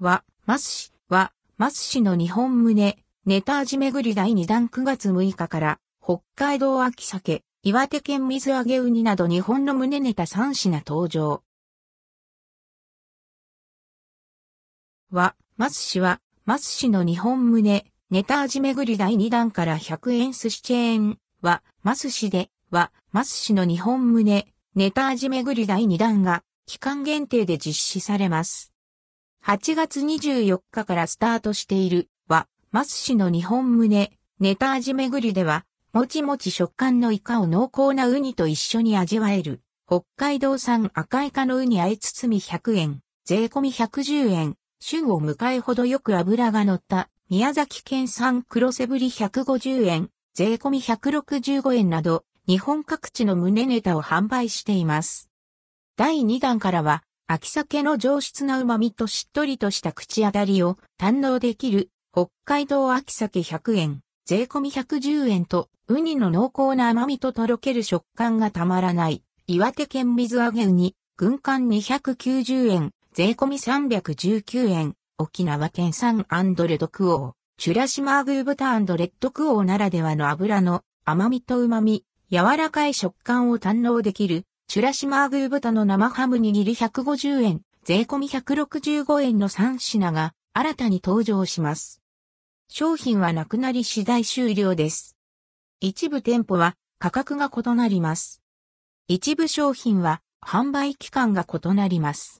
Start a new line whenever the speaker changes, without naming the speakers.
は、マス市は、マス市の日本胸、ネタ味巡り第2弾9月6日から、北海道秋鮭、岩手県水揚げウニなど日本の胸ネタ3品登場。は、マス市は、マス市の日本胸、ネタ味巡り第2弾から100円寿司チェーンは、マス市で、は、マス市の日本胸、ネタ味巡り第2弾が、期間限定で実施されます。8月24日からスタートしている、は、マス市の日本胸、ネタ味巡りでは、もちもち食感のイカを濃厚なウニと一緒に味わえる、北海道産赤イカのウニあえ包み100円、税込み110円、旬を迎えほどよく脂が乗った宮崎県産黒背ぶり150円、税込み165円など、日本各地の胸ネタを販売しています。第2弾からは、秋鮭の上質な旨味としっとりとした口当たりを堪能できる北海道秋鮭100円、税込み110円と、ウニの濃厚な甘みととろける食感がたまらない、岩手県水揚げウニ、軍艦290円、税込み319円、沖縄県産レドクオー、チュラシマーグー豚レッドクオーならではの油の甘みと旨み、柔らかい食感を堪能できる、チュラシマーグー豚の生ハム握り150円、税込み165円の3品が新たに登場します。商品はなくなり次第終了です。一部店舗は価格が異なります。一部商品は販売期間が異なります。